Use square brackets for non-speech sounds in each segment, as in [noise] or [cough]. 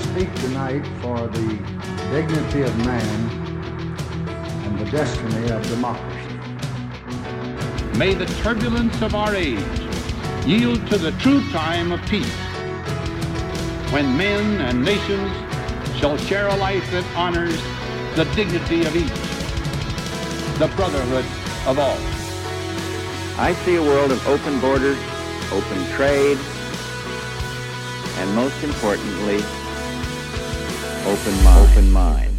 speak tonight for the dignity of man and the destiny of democracy. May the turbulence of our age yield to the true time of peace, when men and nations shall share a life that honors the dignity of each, the brotherhood of all. I see a world of open borders, open trade, and most importantly, open mind. Open mind.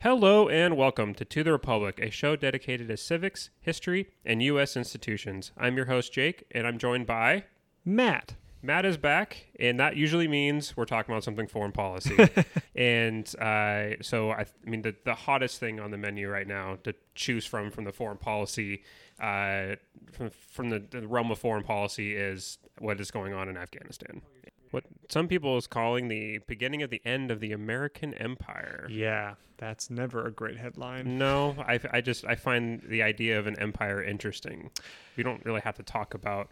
Hello and welcome to To the Republic, a show dedicated to civics, history, and U.S. institutions. I'm your host, Jake, and I'm joined by Matt. Matt is back, and that usually means we're talking about something foreign policy. [laughs] and uh, so, I, I mean, the, the hottest thing on the menu right now to choose from from the foreign policy, uh, from, from the, the realm of foreign policy, is what is going on in Afghanistan. What some people is calling the beginning of the end of the American Empire. Yeah, that's never a great headline. No, I, I just I find the idea of an empire interesting. We don't really have to talk about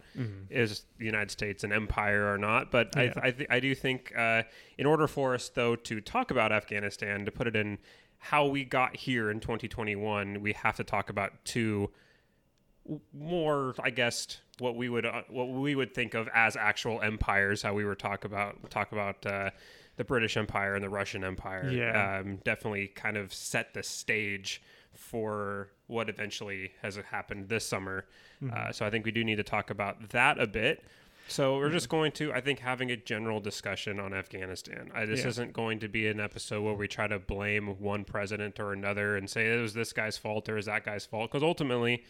is the United States an empire or not, but Yeah. I I, th- I do think uh, in order for us though to talk about Afghanistan, to put it in how we got here in 2021, we have to talk about two more, I guess, what we would uh, what we would think of as actual empires. How we were talk about talk about uh, the British Empire and the Russian Empire. Yeah. um, definitely kind of set the stage for what eventually has happened this summer. Uh, so I think we do need to talk about that a bit. So we're just going to, I think, having a general discussion on Afghanistan. I, this Yeah. isn't going to be an episode where we try to blame one president or another and say it was this guy's fault or is that guy's fault, because ultimately,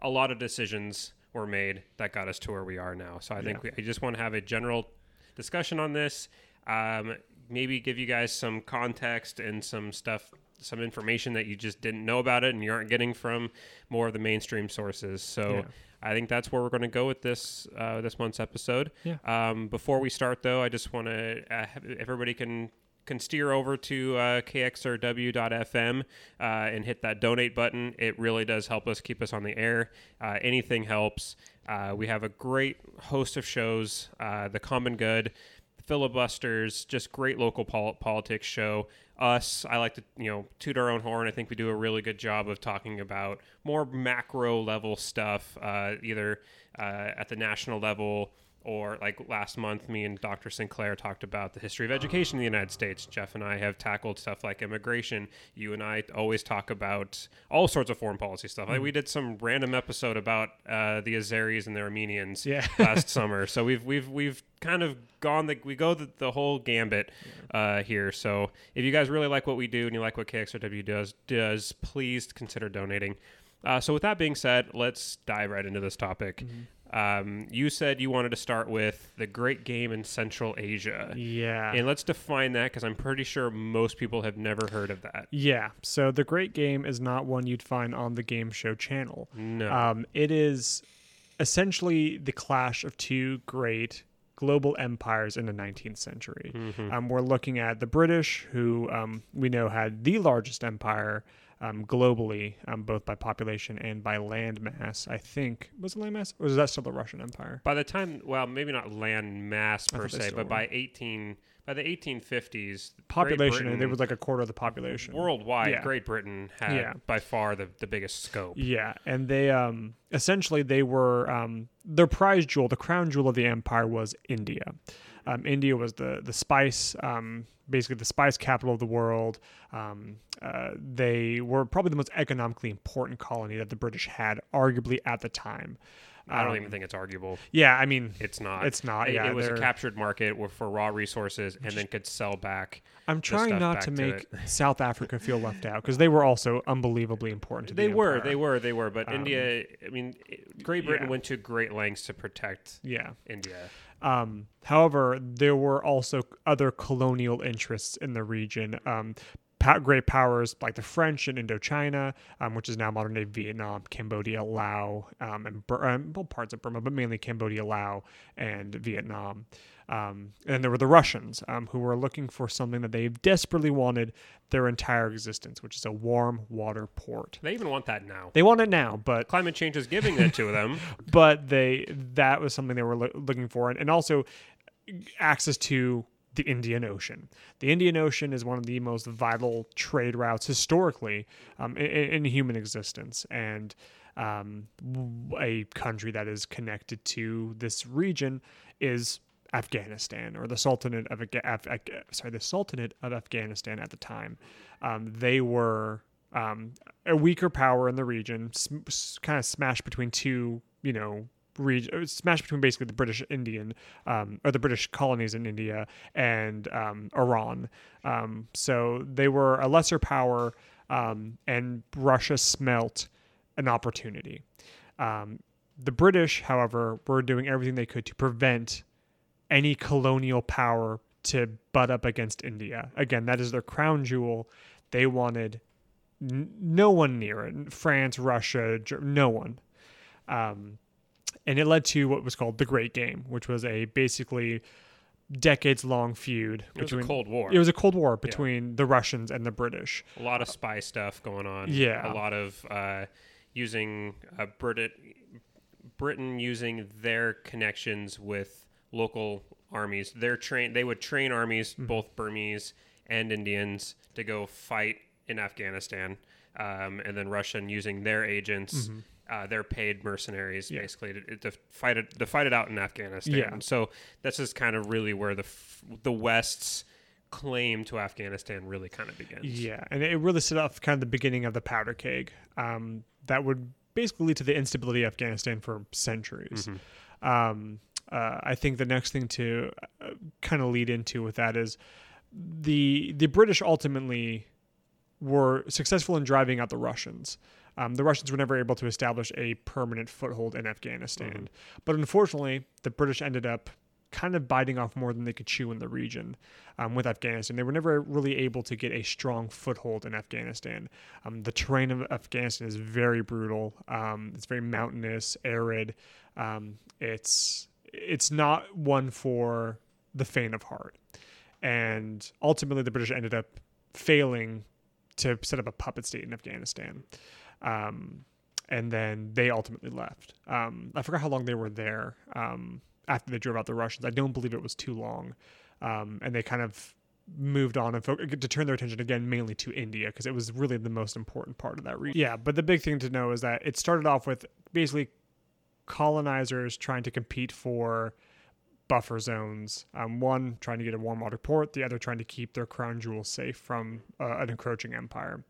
a lot of decisions were made that got us to where we are now. So I think we, I just want to have a general discussion on this. Um, maybe give you guys some context and some stuff, some information that you just didn't know about it and you aren't getting from more of the mainstream sources. So Yeah. I think that's where we're going to go with this uh, this month's episode. Yeah. Um, before we start, though, I just want to uh, everybody can can steer over to uh, kxrw.fm uh, and hit that donate button. It really does help us keep us on the air. Uh, anything helps. Uh, we have a great host of shows. Uh, the Common Good, filibusters, just great local pol- politics show. Us, I like to you know toot our own horn. I think we do a really good job of talking about more macro level stuff, uh, either at the national level or like last month, me and Dr. Sinclair talked about the history of education in the United States. Jeff and I have tackled stuff like immigration. You and I always talk about all sorts of foreign policy stuff. Like we did some random episode about uh, the Azeris and the Armenians Yeah. [laughs] last summer. So we've we've we've kind of gone the we go the, the whole gambit uh, here. So if you guys really like what we do and you like what KXRW does does, please consider donating. Uh, so with that being said, let's dive right into this topic. Um, you said you wanted to start with the great game in Central Asia. Yeah. And let's define that because I'm pretty sure most people have never heard of that. yeah. So the Great Game is not one you'd find on the game show channel. No. Um, it is essentially the clash of two great global empires in the 19th century. Um, we're looking at the British, who um, we know had the largest empire um, globally, um, both by population and by land mass. I think was it land mass, or was that still the Russian Empire? by the time, well, maybe not land mass per se, but were. by 18, by the 1850s, Population, Britain- there was like a quarter of the population. worldwide, Yeah. Great Britain had Yeah. by far the, the biggest scope. Yeah, and they um essentially they were um their prize jewel, the crown jewel of the empire was India. Um, India was the the spice, um, basically the spice capital of the world. Um, uh, they were probably the most economically important colony that the British had, arguably at the time. I don't Um, even think it's arguable. Yeah, I mean, It's not. It's not, It, yeah, it was a captured market for raw resources, and then could sell back. I'm trying not to to make [laughs] South Africa feel left out because they were also unbelievably important to the. They the were, they were, they were. But India, I mean, Great Britain yeah. went to great lengths to protect Yeah. India. Um, however, there were also other colonial interests in the region. Um, great powers like the French in Indochina, um, which is now modern day Vietnam, Cambodia, Laos, um, and Bur- um, well, parts of Burma, but mainly Cambodia, Laos, and Vietnam. Um, and there were the Russians, um, who were looking for something that they've desperately wanted their entire existence, which is a warm water port. They even want that now. They want it now, but Climate change is giving it to them. [laughs] but they that was something they were loo- looking for, and, and also access to the Indian Ocean. The Indian Ocean is one of the most vital trade routes historically um, in, in human existence, and um, a country that is connected to this region is Afghanistan or the Sultanate of Af- Af- sorry the Sultanate of Afghanistan at the time. Um, they were um, a weaker power in the region, sm- kind of smashed between two, you know, region, smashed between basically the British Indian um, or the British colonies in India and um, Iran. Um, so they were a lesser power, um, and Russia smelt an opportunity. Um, the British, however, were doing everything they could to prevent any colonial power to butt up against India. Again, that is their crown jewel. They wanted n- no one near it. France, Russia, Ger- no one. Um, and it led to what was called the Great Game, which was a basically decades long feud It was a Cold War. It was a Cold War between the Russians and the British. a lot of spy stuff going on. Yeah. a lot of uh, using uh, Britain, Britain using their connections with local armies. They're train, they would train armies, Mm-hmm. both Burmese and Indians, to go fight in Afghanistan, um, and then Russian using their agents. Mm-hmm. Uh, their paid mercenaries, basically, to, to fight it to fight it out in Afghanistan. Yeah. So this is kind of really where the the West's claim to Afghanistan really kind of begins. Yeah, and it really set off kind of the beginning of the powder keg um, that would basically lead to the instability of Afghanistan for centuries. Um, uh, I think the next thing to uh, kind of lead into with that is the the British ultimately were successful in driving out the Russians. Um, the Russians were never able to establish a permanent foothold in Afghanistan. But unfortunately, the British ended up kind of biting off more than they could chew in the region um, with Afghanistan. They were never really able to get a strong foothold in Afghanistan. Um, the terrain of Afghanistan is very brutal. Um, it's very mountainous, arid. Um, it's it's not one for the faint of heart. And ultimately, the British ended up failing to set up a puppet state in Afghanistan. Um, and then they ultimately left. Um, I forgot how long they were there um, after they drove out the Russians. I don't believe it was too long. Um, and they kind of moved on and fo- to turn their attention again mainly to India because it was really the most important part of that region. Yeah, but the big thing to know is that it started off with basically colonizers trying to compete for buffer zones. Um, one trying to get a warm water port, the other trying to keep their crown jewels safe from uh, an encroaching empire.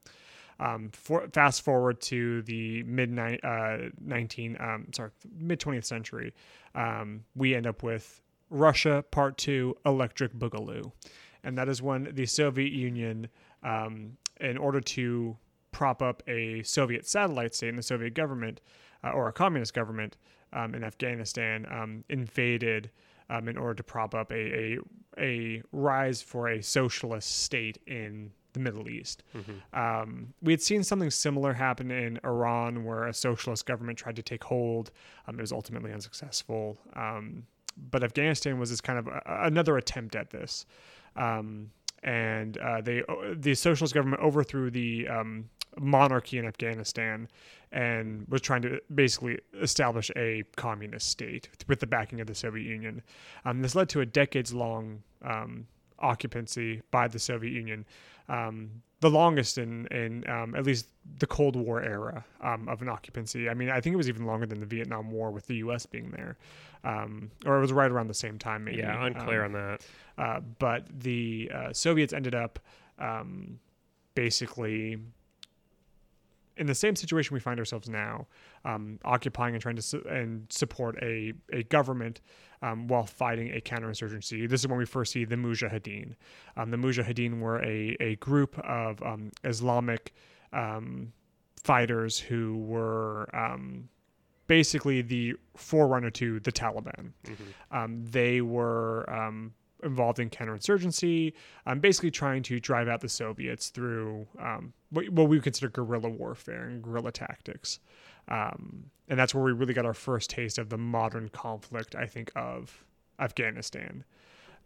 Um, for, fast forward to the mid uh, 19, um, sorry, mid 20th century, um, we end up with Russia Part Two, Electric Boogaloo, and that is when the Soviet Union, um, in order to prop up a Soviet satellite state in the Soviet government uh, or a communist government um, in Afghanistan, um, invaded um, in order to prop up a, a a rise for a socialist state in the Middle East. Um, we had seen something similar happen in Iran, where a socialist government tried to take hold. Um, it was ultimately unsuccessful. Um, but Afghanistan was this kind of a, another attempt at this, um, and uh, they the socialist government overthrew the um, monarchy in Afghanistan and was trying to basically establish a communist state with the backing of the Soviet Union. Um, this led to a decades long um, occupancy by the Soviet Union, um, the longest in, in um, at least the Cold War era um, of an occupancy. I mean, I think it was even longer than the Vietnam War with the U.S. being there, um, or it was right around the same time, maybe. Yeah, unclear on that. uh, but the uh, Soviets ended up um, basically in the same situation we find ourselves now, um, occupying and trying to su- and support a a government um, while fighting a counterinsurgency. This is when we first see the Mujahideen. Um, the Mujahideen were a a group of um, Islamic um, fighters who were um, basically the forerunner to the Taliban. Um, they were um, involved in counterinsurgency, um, basically trying to drive out the Soviets through um, what, what we would consider guerrilla warfare and guerrilla tactics. Um, and that's where we really got our first taste of the modern conflict, I think, of Afghanistan.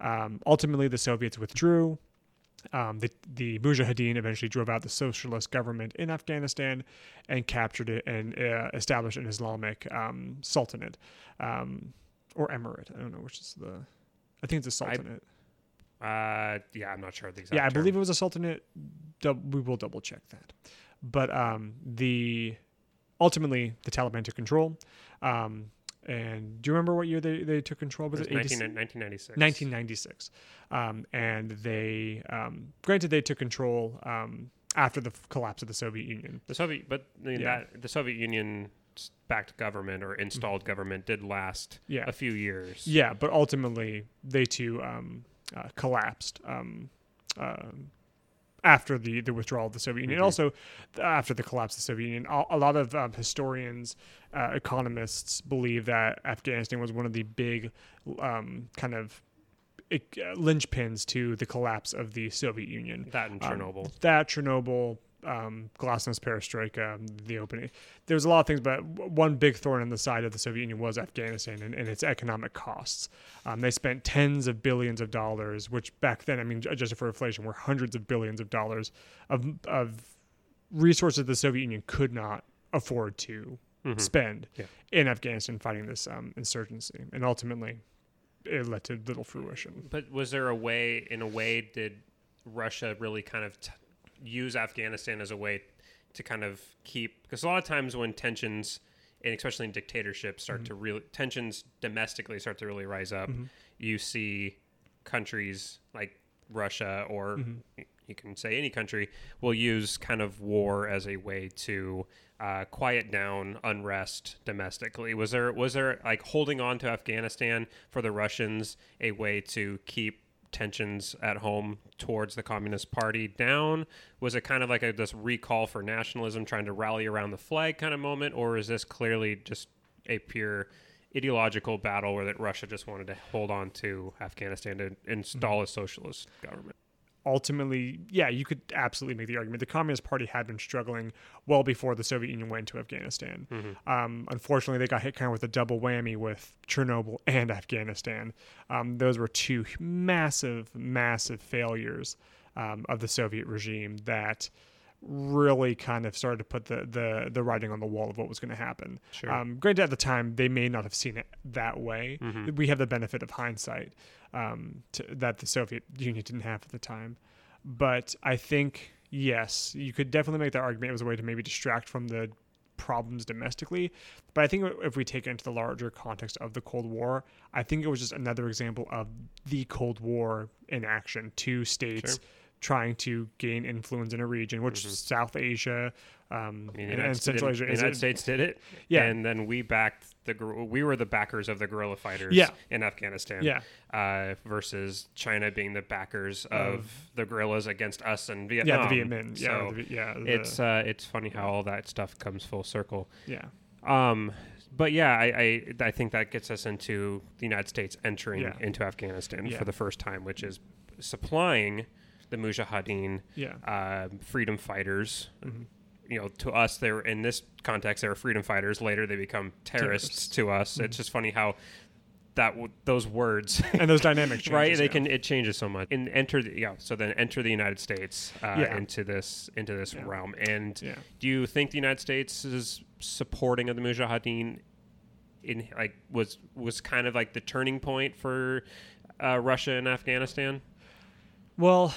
Um, ultimately, the Soviets withdrew. Um, the, the Mujahideen eventually drove out the socialist government in Afghanistan and captured it and uh, established an Islamic um, sultanate um, or emirate. I don't know which is the. I think it's a sultanate. Uh, yeah, I'm not sure the exact. yeah, I term. believe it was a sultanate. We will double check that. But um, the ultimately the Taliban took control. Um, and do you remember what year they, they took control? Was It it, was 86? 19, 1996. 1996. Um, and they, um, granted, they took control um, after the collapse of the Soviet Union. The Soviet, but I mean, Yeah. that the Soviet Union backed government or installed government did last Yeah. a few years. Yeah, but ultimately they too um, uh, collapsed um, um after the, the withdrawal of the Soviet Union. And also after the collapse of the Soviet Union, a, a lot of um, historians, uh, economists believe that Afghanistan was one of the big um, kind of uh, linchpins to the collapse of the Soviet Union. That and Um, Chernobyl. that Chernobyl, um, Glasnost Perestroika, um, the opening. There's a lot of things, but one big thorn in the side of the Soviet Union was Afghanistan and, and its economic costs. Um, they spent tens of billions of dollars, which back then, I mean, adjusted for inflation, were hundreds of billions of dollars of of resources the Soviet Union could not afford to spend Yeah. in Afghanistan fighting this um, insurgency, and ultimately, it led to little fruition. But was there a way, in a way, did Russia really kind of t- use Afghanistan as a way to kind of keep? Because a lot of times when tensions, and especially in dictatorships, start to mm-hmm. really tensions domestically start to really rise up, mm-hmm. you see countries like Russia or y- you can say any country will use kind of war as a way to uh, quiet down unrest domestically. Was there was there like holding on to Afghanistan for the Russians a way to keep tensions at home towards the Communist Party down? Was it kind of like a this recall for nationalism, trying to rally around the flag kind of moment, or is this clearly just a pure ideological battle where that Russia just wanted to hold on to Afghanistan to install a socialist government? Ultimately, yeah, you could absolutely make the argument. The Communist Party had been struggling well before the Soviet Union went into Afghanistan. Um, unfortunately, they got hit kind of with a double whammy with Chernobyl [laughs] and Afghanistan. Um, those were two massive, massive failures um, of the Soviet regime that really kind of started to put the the, the writing on the wall of what was going to happen. Sure. Um, granted, at the time, they may not have seen it that way. We have the benefit of hindsight um, to, that the Soviet Union didn't have at the time. But I think, yes, you could definitely make that argument. It was a way to maybe distract from the problems domestically. But I think if we take it into the larger context of the Cold War, I think it was just another example of the Cold War in action. Two states Sure. Trying to gain influence in a region, which is South Asia um, The and, United, and Central Asia the United States did it, Yeah. and then we backed the. We were the backers of the guerrilla fighters, Yeah. in Afghanistan, Yeah. uh, versus China being the backers of the guerrillas against us in yeah, Vietnam. the Viet Minh. Yeah, the, yeah, the- it's uh, it's funny how all that stuff comes full circle. yeah. Um, but yeah, I, I I think that gets us into the United States entering Yeah. into Afghanistan Yeah. for the first time, which is supplying the Mujahideen Yeah. uh, freedom fighters. Mm-hmm. You know, to us, they're in this context, they're freedom fighters. Later, they become terrorists, Terrorists. to us. It's just funny how that w- those words, [laughs] and those dynamics [laughs] changes, right? They yeah. can it changes so much. And enter, the, yeah. So then enter the United States uh, Yeah. into this into this Yeah. realm. And do you think the United States is supporting of the Mujahideen? In like was was kind of like the turning point for uh, Russia and Afghanistan. Well,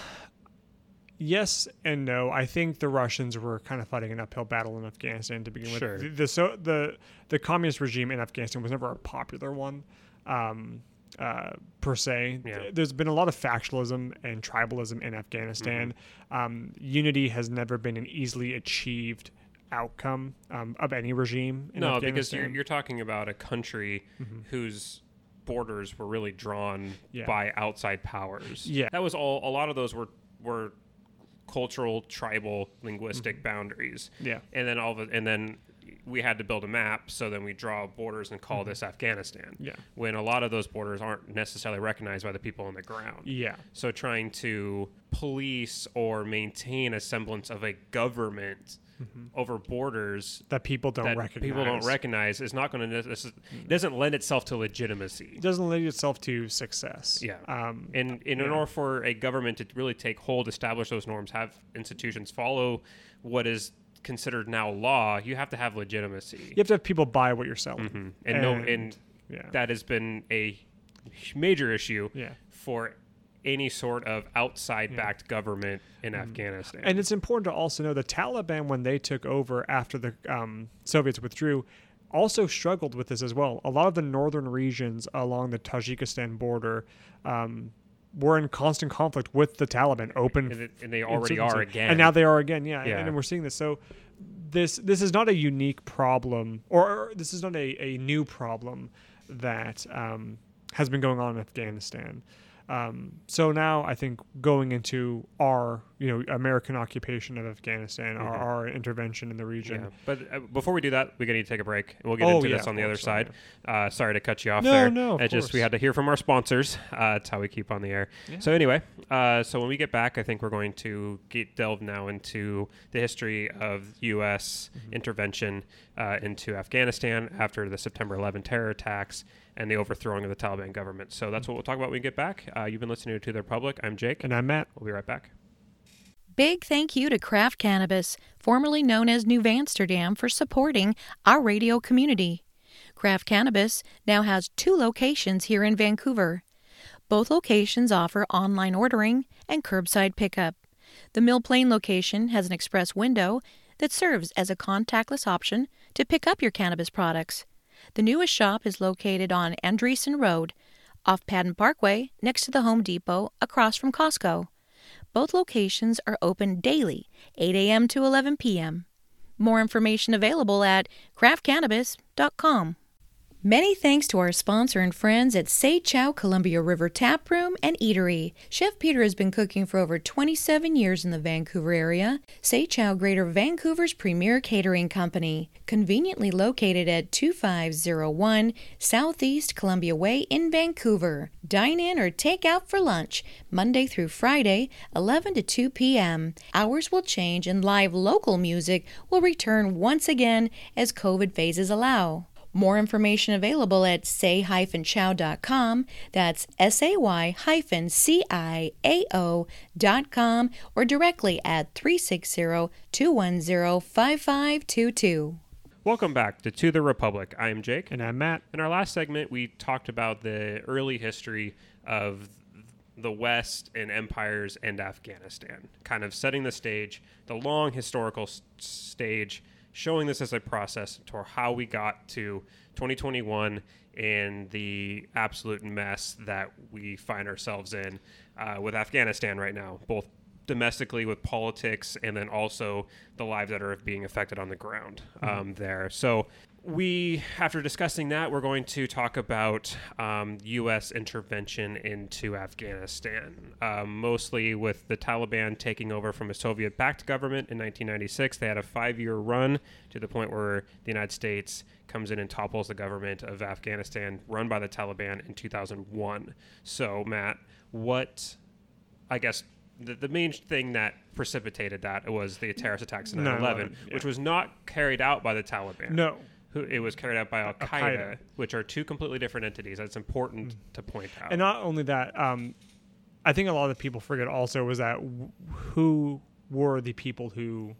yes and no. I think the Russians were kind of fighting an uphill battle in Afghanistan to begin Sure. with. The, the so the the communist regime in Afghanistan was never a popular one. Um, uh, per se, Yeah. There's been a lot of factionalism and tribalism in Afghanistan. Mm-hmm. Um, unity has never been an easily achieved outcome um, of any regime. In no, because you're you're talking about a country whose borders were really drawn Yeah. by outside powers. Yeah. that was all. A lot of those were were cultural, tribal, linguistic mm-hmm. boundaries. Yeah. and then all the and then we had to build a map, so then we draw borders and call mm-hmm. this Afghanistan. Yeah. When a lot of those borders aren't necessarily recognized by the people on the ground. Yeah. So trying to police or maintain a semblance of a government over borders That people don't that recognize. people don't recognize is not going to. It doesn't lend itself to legitimacy. It doesn't lend itself to success. Yeah. Um, and, and in order for a government to really take hold, establish those norms, have institutions follow what is considered now law, you have to have legitimacy. you have to have people buy what you're selling. Mhm. And, no, and yeah. that has been a major issue Yeah. for any sort of outside backed government in Afghanistan. Mm. And it's important to also know the Taliban, when they took over after the um, Soviets withdrew, also struggled with this as well. A lot of the northern regions along the Tajikistan border um, were in constant conflict with the Taliban. Open, And it- and they already are again. and now they are again. Yeah, Yeah. And, and we're seeing this. So this this is not a unique problem, or, or this is not a, a new problem that um, has been going on in Afghanistan. Um, so now I think going into our, you know, American occupation of Afghanistan, our, our intervention in the region. Mm-hmm. Yeah, but uh, before we do that, we need to take a break. We'll get Oh, into yeah, this on the other course, side. Uh, sorry to cut you off No, there. no, just we had to hear from our sponsors. [laughs] Uh, that's how we keep on the air. So anyway, uh, so when we get back, I think we're going to get delve now into the history of U.S. Mm-hmm. intervention uh, into Afghanistan after the September 11 terror attacks and the overthrowing of the Taliban government. So that's what we'll talk about when we get back. Uh, you've been listening to the Republic. I'm Jake. And I'm Matt. We'll be right back. Big thank you to Craft Cannabis, formerly known as New Amsterdam, for supporting our radio community. Craft Cannabis now has two locations here in Vancouver. Both locations offer online ordering and curbside pickup. The Mill Plain location has an express window that serves as a contactless option to pick up your cannabis products. The newest shop is located on Andresen Road, off Padden Parkway, next to the Home Depot, across from Costco. Both locations are open daily, 8 a.m. to 11 p.m. More information available at craftcannabis.com. Many thanks to our sponsor and friends at Say Ciao Columbia River Tap Room and Eatery. Chef Peter has been cooking for over 27 years in the Vancouver area. Say Ciao Greater Vancouver's premier catering company, conveniently located at 2501 Southeast Columbia Way in Vancouver. Dine in or take out for lunch, Monday through Friday, 11 to 2 p.m. Hours will change and live local music will return once again as COVID phases allow. More information available at sayciao.com. That's S-A-Y-C-I-A-O.com or directly at 360-210-5522. Welcome back to To the Republic. I am Jake. And I'm Matt. In our last segment, we talked about the early history of the West and empires and Afghanistan, kind of setting the stage, the long historical s- stage, showing this as a process to how we got to 2021 and the absolute mess that we find ourselves in uh, with Afghanistan right now, both domestically with politics and then also the lives that are being affected on the ground um, there. So we, after discussing that, we're going to talk about um, U.S. intervention into Afghanistan, um, mostly with the Taliban taking over from a Soviet-backed government in 1996. They had a five-year run to the point where the United States comes in and topples the government of Afghanistan, run by the Taliban in 2001. So, Matt, what I guess the, the main thing that precipitated that was the terrorist attacks in 9 11, 9/11, yeah. which was not carried out by the Taliban. No. Who, it was carried out by Al Qaeda, which are two completely different entities. That's important to point out. And not only that, um, I think a lot of people forget also was that w- who were the people who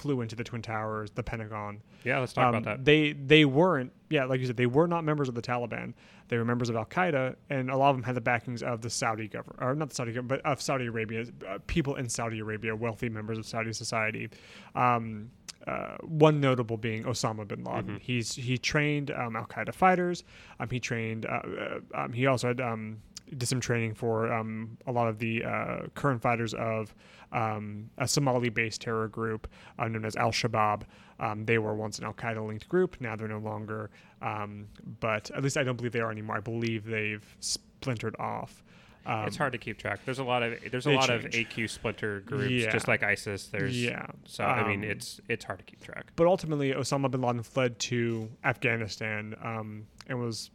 flew into the Twin Towers, the Pentagon. yeah, let's talk Um, about that. They they weren't yeah, like you said, they were not members of the Taliban. They were members of Al Qaeda, and a lot of them had the backings of the Saudi government, or not the Saudi government, but of Saudi Arabia, uh, people in Saudi Arabia, wealthy members of Saudi society. Um, uh, one notable being Osama bin Laden. He's he trained um, Al Qaeda fighters. Um, he trained. Uh, uh, um, he also had um, did some training for um, a lot of the uh, current fighters of um, a Somali-based terror group uh, known as Al Shabaab. Um, they were once an Al Qaeda-linked group. Now they're no longer. Um, but at least I don't believe they are anymore. I believe they've splintered off. it's hard to keep track. There's a lot of there's a lot of. AQ splinter groups, Yeah. just like ISIS. There's Yeah. So I mean, Um, it's it's hard to keep track. But ultimately, Osama bin Laden fled to Afghanistan um, and was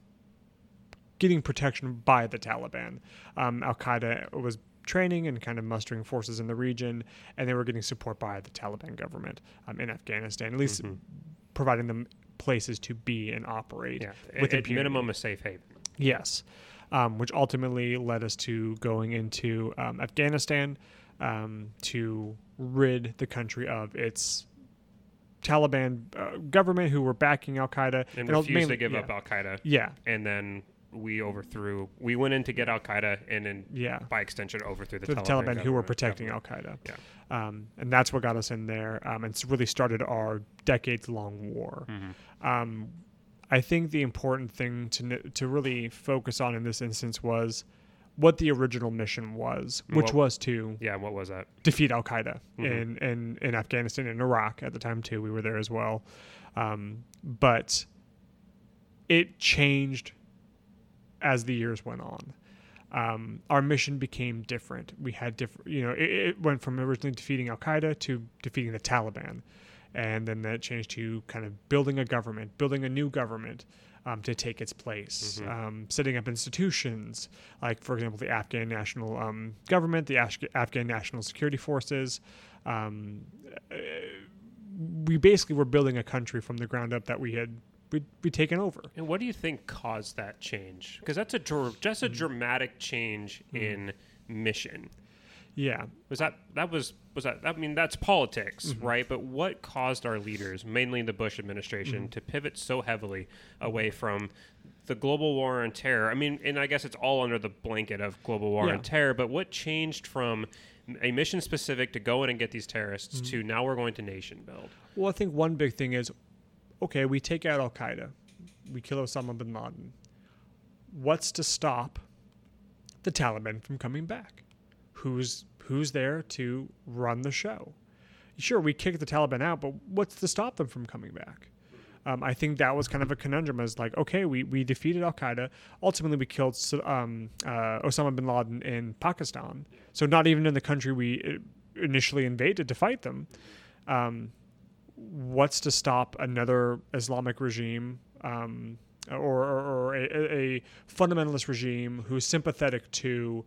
getting protection by the Taliban. Um, Al Qaeda was training and kind of mustering forces in the region, and they were getting support by the Taliban government um, in Afghanistan, at least providing them places to be and operate Yeah, with at, impunity. minimum a safe haven. Yes, um, which ultimately led us to going into um, Afghanistan um, to rid the country of its Taliban uh, government who were backing Al Qaeda and ul- refused to give yeah. up Al Qaeda. Yeah, And then we overthrew. We went in to get Al Qaeda, and then yeah. by extension overthrew the, The, Taliban, Taliban, who were protecting. Al Qaeda. Yeah. Um, and that's what got us in there. Um, and really started our decades long war. Mm-hmm. Um, I think the important thing to to really focus on in this instance was what the original mission was, which What- was to Yeah. What was that? defeat Al Qaeda Mm-hmm. in, in in Afghanistan and Iraq at the time too. We were there as well, um, but it changed as the years went on. Um, our mission became different. We had different, you know, it, it went from originally defeating Al Qaeda to defeating the Taliban, and then that changed to kind of building a government, building a new government. Um, to take its place, um, setting up institutions like, for example, the Afghan national um, government, the Afghan national security forces. Um, uh, we basically were building a country from the ground up that we had we'd, we'd taken over. And what do you think caused that change? Because that's a dr- just Mm. a dramatic change in mission. Yeah, Was that that was was that? I mean, that's politics, Mm-hmm. right? But what caused our leaders, mainly in the Bush administration, Mm-hmm. to pivot so heavily away from the global war on terror? I mean, and I guess it's all under the blanket of global war Yeah. on terror. But what changed from a mission specific to go in and get these terrorists Mm-hmm. to now we're going to nation build? Well, I think one big thing is okay, we take out Al Qaeda, we kill Osama bin Laden. What's to stop the Taliban from coming back? Who's who's there to run the show? Sure, we kick the Taliban out, but what's to stop them from coming back? Um, I think that was kind of a conundrum. As like, okay, we, we defeated Al Qaeda. Ultimately, we killed um, uh, Osama bin Laden in Pakistan. So not even in the country we uh, initially invaded to fight them. Um, what's to stop another Islamic regime um, or, or, or a, a fundamentalist regime who's sympathetic to?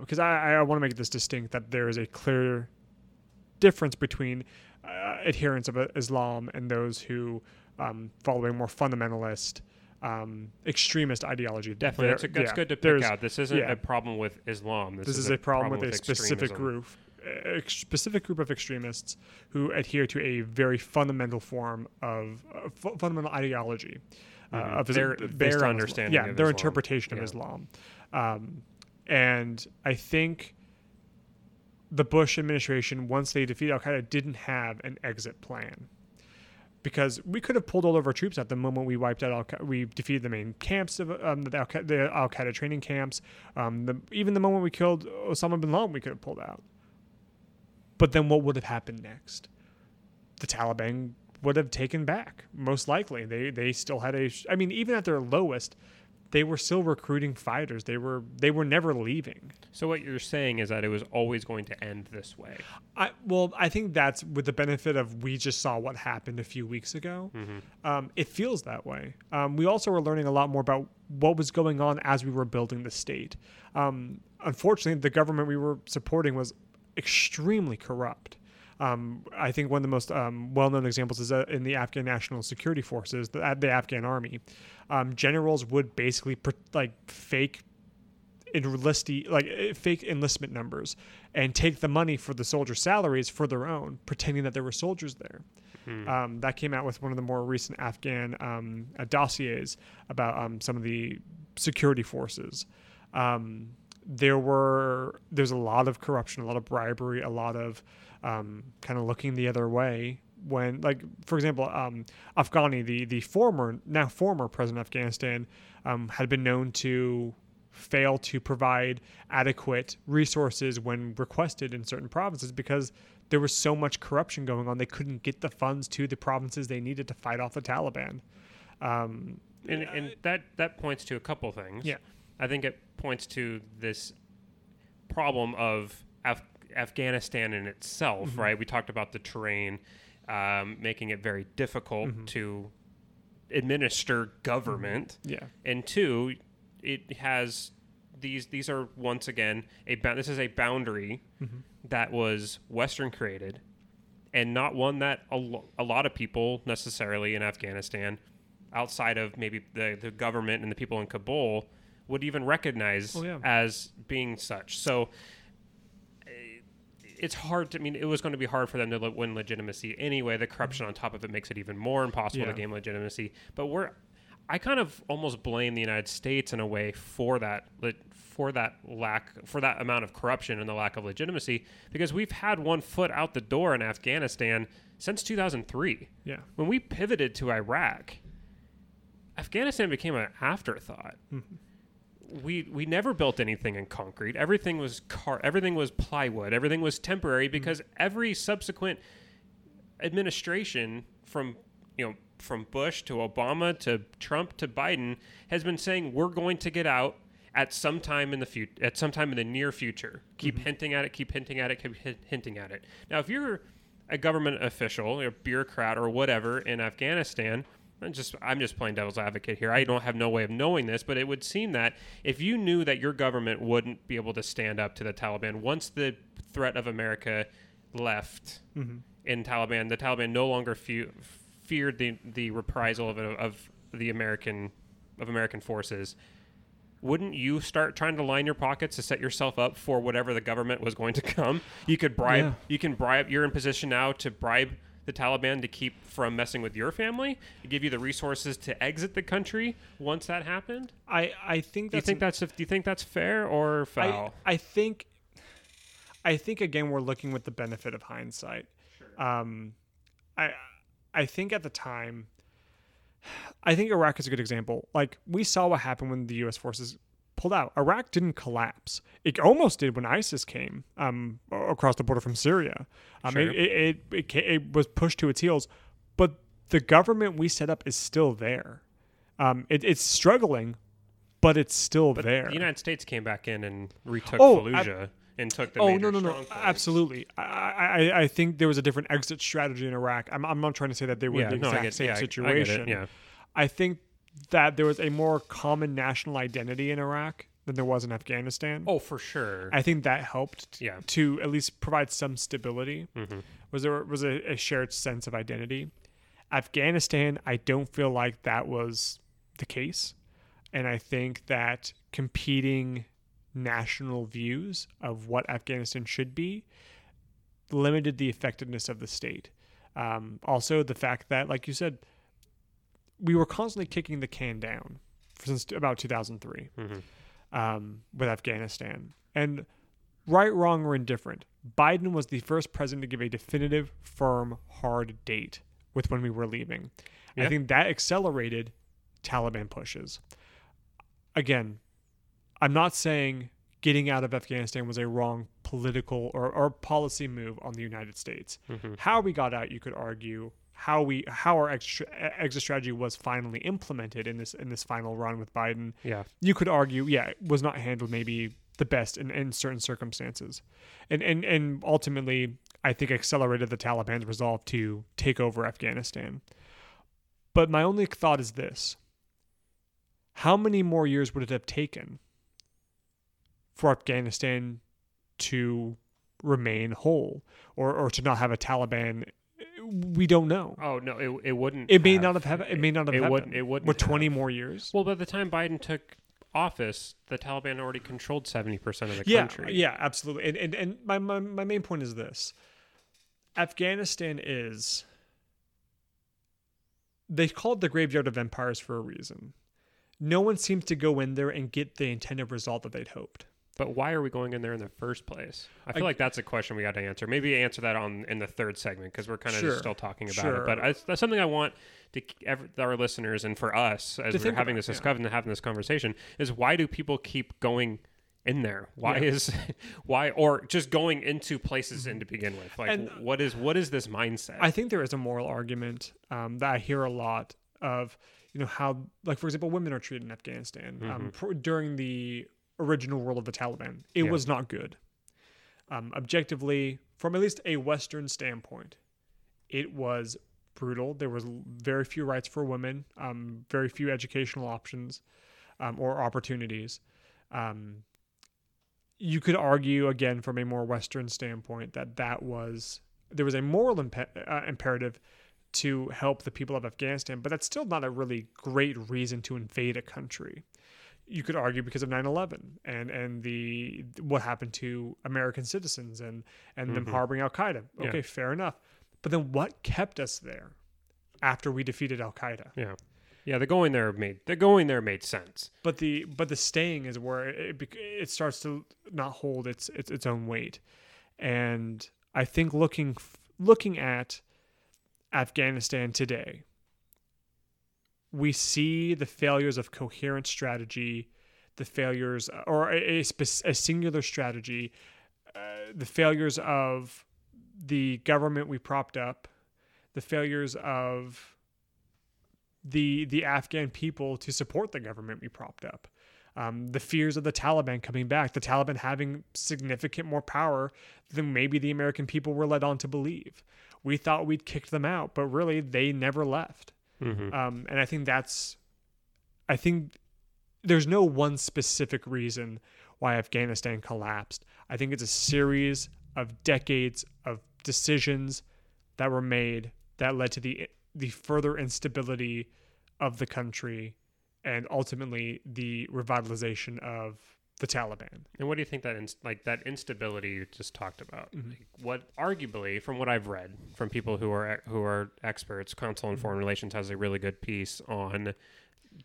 Because I, I want to make this distinct that there is a clear difference between uh, adherents of Islam and those who um, follow a more fundamentalist, um, extremist ideology. Definitely, that's, a, that's yeah, good to pick out. This isn't yeah. a problem with Islam. This, this is a problem with a specific group, a specific group of extremists who adhere to a very fundamental form of uh, fu- fundamental ideology. Uh, Mhm. of Their- their understanding yeah, of their Islam. interpretation of Yeah. Islam, um, and I think the Bush administration, once they defeated Al Qaeda, didn't have an exit plan because we could have pulled all of our troops at the moment we wiped out Al Qaeda. We defeated the main camps of um, the Al Qaeda, the Al Qaeda training camps. Um, the, even the moment we killed Osama bin Laden, we could have pulled out. But then what would have happened next? The Taliban would have taken back, most likely. They they still had a. I mean, even at their lowest, they were still recruiting fighters. They were they were never leaving. So what you're saying is that it was always going to end this way. I, well, I think that's with the benefit of we just saw what happened a few weeks ago. Um, it feels that way. Um, we also were learning a lot more about what was going on as we were building the state. Um, unfortunately, the government we were supporting was extremely corrupt. Um, I think one of the most um, well-known examples is uh, in the Afghan National Security Forces, the, the Afghan Army. Um, generals would basically like fake enlisty like uh, fake enlistment numbers and take the money for the soldiers' salaries for their own, pretending that there were soldiers there. Um, that came out with one of the more recent Afghan um, dossiers about um, some of the security forces. Um, there were there's a lot of corruption, a lot of bribery, a lot of um, kind of looking the other way when like for example um, Afghani the the former now former president of Afghanistan um, had been known to fail to provide adequate resources when requested in certain provinces because there was so much corruption going on they couldn't get the funds to the provinces they needed to fight off the Taliban um, And, and that that points to a couple things. Yeah. I think it points to this problem of Af- Afghanistan in itself, Mm-hmm. right? We talked about the terrain um, making it very difficult Mm-hmm. to administer government, Yeah. and two, it has these. These are once again a this is a boundary Mm-hmm. that was Western created, and not one that a, lo- a lot of people necessarily in Afghanistan, outside of maybe the the government and the people in Kabul, would even recognize Oh, yeah. as being such. So eh, it's hard to I mean it was going to be hard for them to win legitimacy anyway. The corruption on top of it makes it even more impossible Yeah. to gain legitimacy. But we're I kind of almost blame the United States in a way for that for that lack for that amount of corruption and the lack of legitimacy because we've had one foot out the door in Afghanistan since 2003. Yeah. When we pivoted to Iraq, Afghanistan became an afterthought mm-hmm. We we never built anything in concrete. Everything was car. Everything was plywood. Everything was temporary mm-hmm. because every subsequent administration from you know from Bush to Obama to Trump to Biden has been saying we're going to get out at some time in the future at some time in the near future. Keep mm-hmm. hinting at it, keep hinting at it, keep hi- hinting at it. Now if you're a government official, a bureaucrat or whatever in Afghanistan, I'm just I'm just playing devil's advocate here. I don't have no way of knowing this, but it would seem that if you knew that your government wouldn't be able to stand up to the Taliban once the threat of America left mm-hmm. in Taliban, the Taliban no longer fe- feared the the reprisal of, of the American of American forces. Wouldn't you start trying to line your pockets to set yourself up for whatever the government was going to come? You could bribe. Yeah. You can bribe. You're in position now to bribe the Taliban to keep from messing with your family. Give you the resources to exit the country once that happened. I I think Do you that's think that's do you think that's fair or foul? I, I think I think again we're looking with the benefit of hindsight. Um, I I think at the time, I think Iraq is a good example. Like we saw what happened when the U.S. forces pulled out. Iraq didn't collapse. It almost did when ISIS came um, across the border from Syria. Um, Sure. it, it, it, it, was pushed to its heels, but the government we set up is still there. Um, it, it's struggling, but it's still but there. the United States came back in and retook Oh, Fallujah and took the oh no no no points. absolutely I, I I think there was a different exit strategy in iraq i'm, I'm not trying to say that they were Yeah, the no, exact I get, same yeah, I- I situation it, yeah. I think that there was a more common national identity in iraq than there was in afghanistan Oh, for sure. i think that helped Yeah. Mm-hmm. to at least provide some stability was there was a, a shared sense of identity afghanistan i don't feel like that was the case and I think that competing national views of what Afghanistan should be limited the effectiveness of the state. Um, also, the fact that, like you said, we were constantly kicking the can down since about 2003 um, with Afghanistan. And right, wrong, or indifferent, Biden was the first president to give a definitive, firm, hard date with when we were leaving. I think that accelerated Taliban pushes. Again, I'm not saying getting out of Afghanistan was a wrong political or, or policy move on the United States. How we got out, you could argue, how we how our extra, exit strategy was finally implemented in this in this final run with Biden. Yeah. you could argue, yeah, it was not handled maybe the best in, in certain circumstances, and and and ultimately, I think accelerated the Taliban's resolve to take over Afghanistan. But my only thought is this: How many more years would it have taken for Afghanistan to remain whole, or or to not have a Taliban? We don't know. Oh no, it, it wouldn't. It may not have happened. It may not have It happened. wouldn't. It wouldn't. With twenty have. more years. Well, by the time Biden took office, the Taliban already controlled seventy percent of the yeah, country. yeah, absolutely. And and, and my, my my main point is this: Afghanistan is. They call it the graveyard of empires for a reason. No one seems to go in there and get the intended result that they'd hoped. But why are we going in there in the first place? I feel I- like that's a question we got to answer. Maybe answer that on in the third segment because we're kind of Sure, still talking about sure. it. But I, that's something I want to our listeners and for us as we're having about, this yeah. and having this conversation is why do people keep going in there? Why Yeah. is [laughs] why or just going into places in to begin with? Like And- what is what is this mindset? I think there is a moral argument um, that I hear a lot of, you know, how, like, for example, women are treated in Afghanistan. Um, pr- during the original rule of the Taliban. It Yeah. was not good. Um, objectively, from at least a Western standpoint, it was brutal. There was very few rights for women, um, very few educational options um, or opportunities. Um, you could argue again from a more Western standpoint that that was there was a moral uh, imperative to help the people of Afghanistan, but that's still not a really great reason to invade a country. You could argue because of 9/11 and and the what happened to American citizens and and them mm-hmm. harboring Al Qaeda. Yeah. Okay, fair enough. But then what kept us there after we defeated Al Qaeda? Yeah. Yeah, the going there made the going there made sense. but the but the staying is where it, it starts to not hold its its its own weight and i think looking looking at afghanistan today we see the failures of coherent strategy the failures or a, a, a singular strategy uh, the failures of the government we propped up the failures of the the Afghan people to support the government we propped up. Um, the fears of the Taliban coming back, the Taliban having significant more power than maybe the American people were led on to believe. We thought we'd kicked them out, but really they never left. Um, and I think that's, I think there's no one specific reason why Afghanistan collapsed. I think it's a series of decades of decisions that were made that led to the the further instability of the country and ultimately the revitalization of the Taliban. And what do you think that ins- like that instability you just talked about? Mm-hmm. Like, what arguably, from what I've read from people who are who are experts, Council on Mm-hmm. Foreign Relations has a really good piece on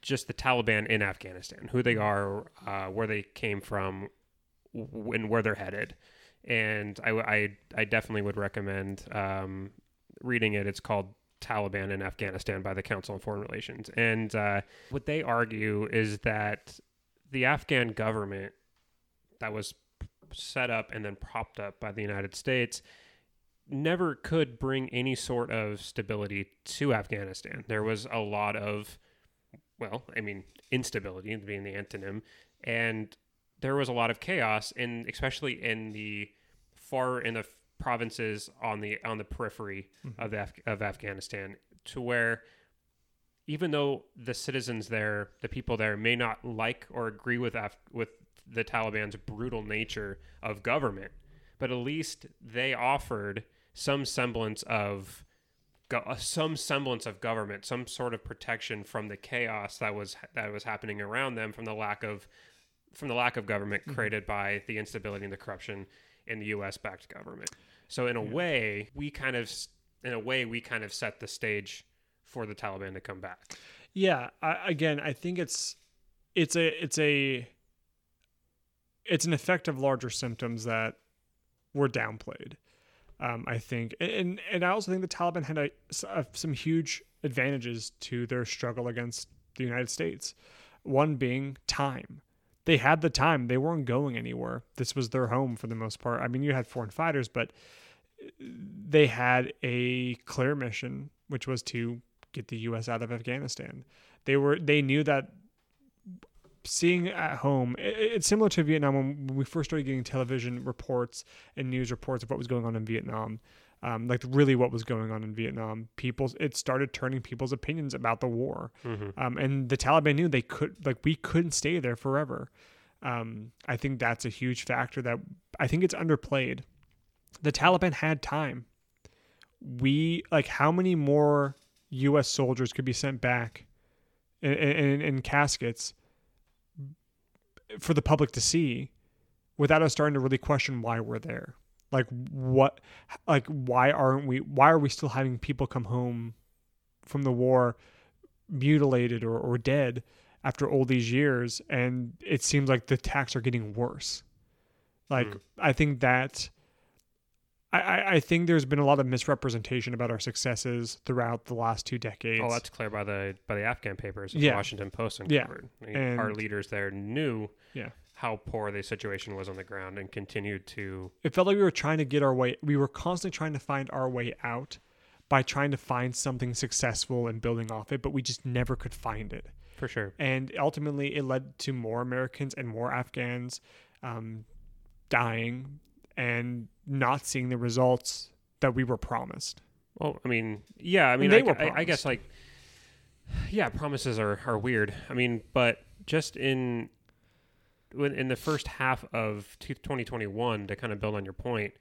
just the Taliban in Afghanistan, who they are, uh, where they came from, w- and where they're headed. And I, I, I definitely would recommend um, reading it. It's called Taliban in Afghanistan by the Council on Foreign Relations. And uh, what they argue is that the Afghan government that was set up and then propped up by the United States never could bring any sort of stability to Afghanistan. There was a lot of, well, I mean, instability being the antonym, and there was a lot of chaos, and especially in the far in the provinces on the on the periphery mm-hmm. of Af- of Afghanistan, to where even though the citizens there, the people there, may not like or agree with Af- with the Taliban's brutal nature of government, but at least they offered some semblance of go- uh, some semblance of government, some sort of protection from the chaos that was that was happening around them from the lack of from the lack of government created by the instability and the corruption in the U.S. backed government. So in a way, we kind of in a way we kind of set the stage for the Taliban to come back. Yeah, I, again, I think it's it's a it's a it's an effect of larger symptoms that were downplayed. Um, I think, and and I also think the Taliban had a, uh, some huge advantages to their struggle against the United States. One being time. They had the time. They weren't going anywhere. This was their home for the most part. I mean, you had foreign fighters, but they had a clear mission, which was to get the U.S. out of Afghanistan. They were they knew that seeing at home i- i- it's similar to Vietnam when we first started getting television reports and news reports of what was going on in Vietnam. Um, like really what was going on in Vietnam. People, it started turning people's opinions about the war, um, and the Taliban knew they could like we couldn't stay there forever. Um, I think that's a huge factor that I think it's underplayed. The Taliban had time. We like how many more U.S. soldiers could be sent back in, in, in caskets for the public to see without us starting to really question why we're there. Like what like why aren't we why are we still having people come home from the war mutilated or, or dead after all these years and it seems like the attacks are getting worse. Like hmm. I think that I, I, think there's been a lot of misrepresentation about our successes throughout the last two decades. Oh, that's clear by the by the Afghan papers. Yeah. The Washington Post Yeah. uncovered. I mean, our leaders there knew yeah. how poor the situation was on the ground and continued to. it felt like we were trying to get our way we were constantly trying to find our way out by trying to find something successful and building off it but we just never could find it For sure. And ultimately, it led to more Americans and more Afghans um, dying and not seeing the results that we were promised. Well, I mean, yeah, I mean, they I, were I, I guess like, yeah, promises are, are weird. I mean, but just in when in the first half of 2021, to kind of build on your point,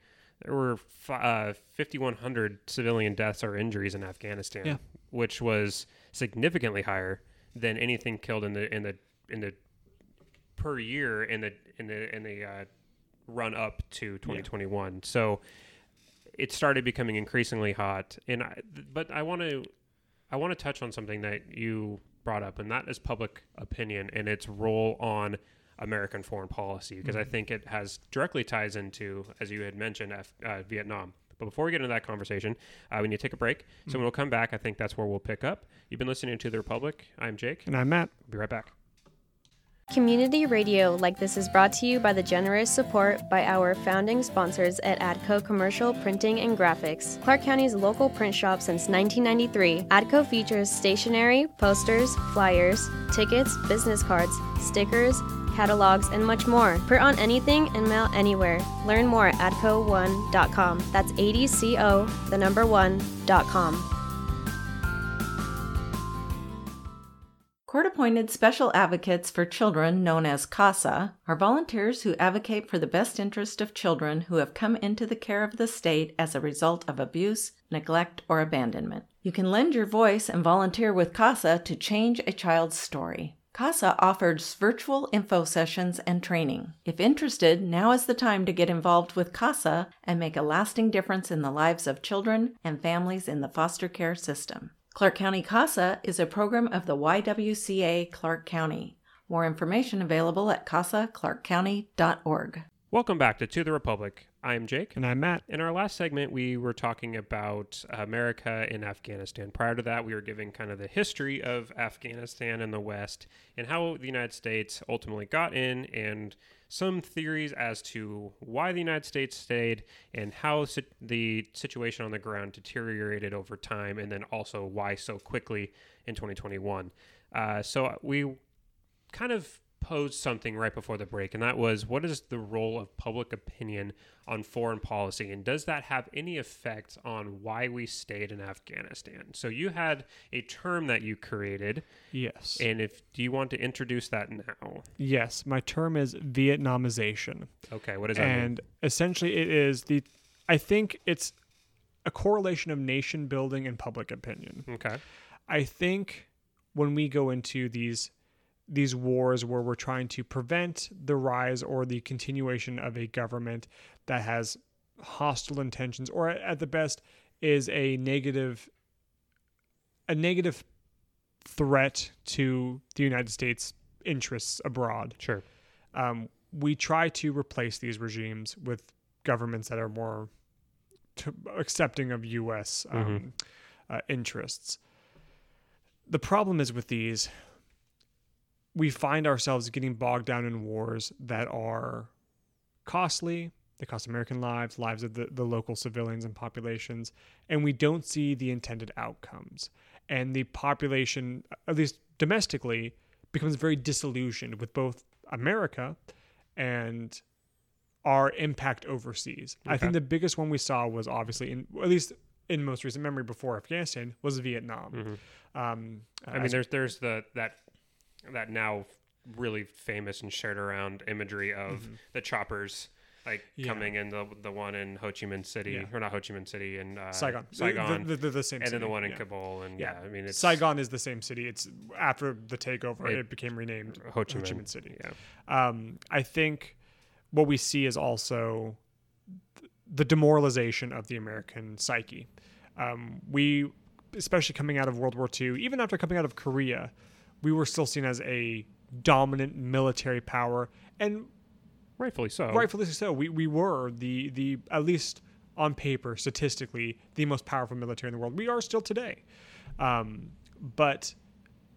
there were uh, 5,100 civilian deaths or injuries in Afghanistan, Yeah. which was significantly higher than anything killed in the in the in the per year in the in the in the uh, run up to 2021. So it started becoming increasingly hot, and I, but I want to I want to touch on something that you brought up, and that is public opinion and its role on American foreign policy, because I think it has directly ties into, as you had mentioned, F, uh, Vietnam. But before we get into that conversation, uh, we need to take a break. So when we'll come back, I think that's where we'll pick up. You've been listening to The Republic. I'm Jake. And I'm Matt. We'll be right back. Community radio like this is brought to you by the generous support by our founding sponsors at ADCO Commercial Printing and Graphics, Clark County's local print shop since 1993. ADCO features stationery, posters, flyers, tickets, business cards, stickers, catalogs, and much more. Print on anything and mail anywhere. Learn more at adco1.com. That's ADCO, the number one.com. Court appointed special advocates for children, known as CASA, are volunteers who advocate for the best interest of children who have come into the care of the state as a result of abuse, neglect, or abandonment. You can lend your voice and volunteer with CASA to change a child's story. CASA offers virtual info sessions and training. If interested, now is the time to get involved with CASA and make a lasting difference in the lives of children and families in the foster care system. Clark County CASA is a program of the YWCA Clark County. More information available at casaclarkcounty.org. Welcome back to To the Republic. I'm Jake. And I'm Matt. In our last segment, we were talking about America in Afghanistan. Prior to that, we were giving kind of the history of Afghanistan and the West and how the United States ultimately got in and some theories as to why the United States stayed and how si- the situation on the ground deteriorated over time, and then also why so quickly in 2021. Uh, so we kind of posed something right before the break, and that was what is the role of public opinion on foreign policy, and does that have any effect on why we stayed in Afghanistan? So you had a term that you created, Yes. and if do you want to introduce that now? yes. My term is Vietnamization. Okay, what does that mean? and essentially it is the i think it's a correlation of nation building and public opinion Okay, i think when we go into these these wars where we're trying to prevent the rise or the continuation of a government that has hostile intentions or at the best is a negative a negative threat to the United States interests abroad sure. um, we try to replace these regimes with governments that are more t- accepting of U.S. Um, uh, interests. The problem is with these, we find ourselves getting bogged down in wars that are costly. They cost American lives, lives of the, the local civilians and populations, and we don't see the intended outcomes. And the population, at least domestically, becomes very disillusioned with both America and our impact overseas. I think the biggest one we saw was obviously, in, at least in most recent memory before Afghanistan, was Vietnam. Um, I mean, there's there's the that that now really famous and shared around imagery of the choppers like Mm-hmm. Yeah. coming in the the one in Ho Chi Minh City Yeah. or not Ho Chi Minh City in uh, Saigon. Saigon, The, the, the same and then the one in yeah. Kabul, and yeah, I mean it's Saigon is the same city. It's after the takeover, It- it, became renamed Ho Chi Minh, City. Yeah, Um, I think what we see is also th- the demoralization of the American psyche. Um, we, especially coming out of World War II, even after coming out of Korea, we were still seen as a dominant military power, and rightfully so. rightfully so. We we were the the at least on paper, statistically, the most powerful military in the world. We are still today. Um, but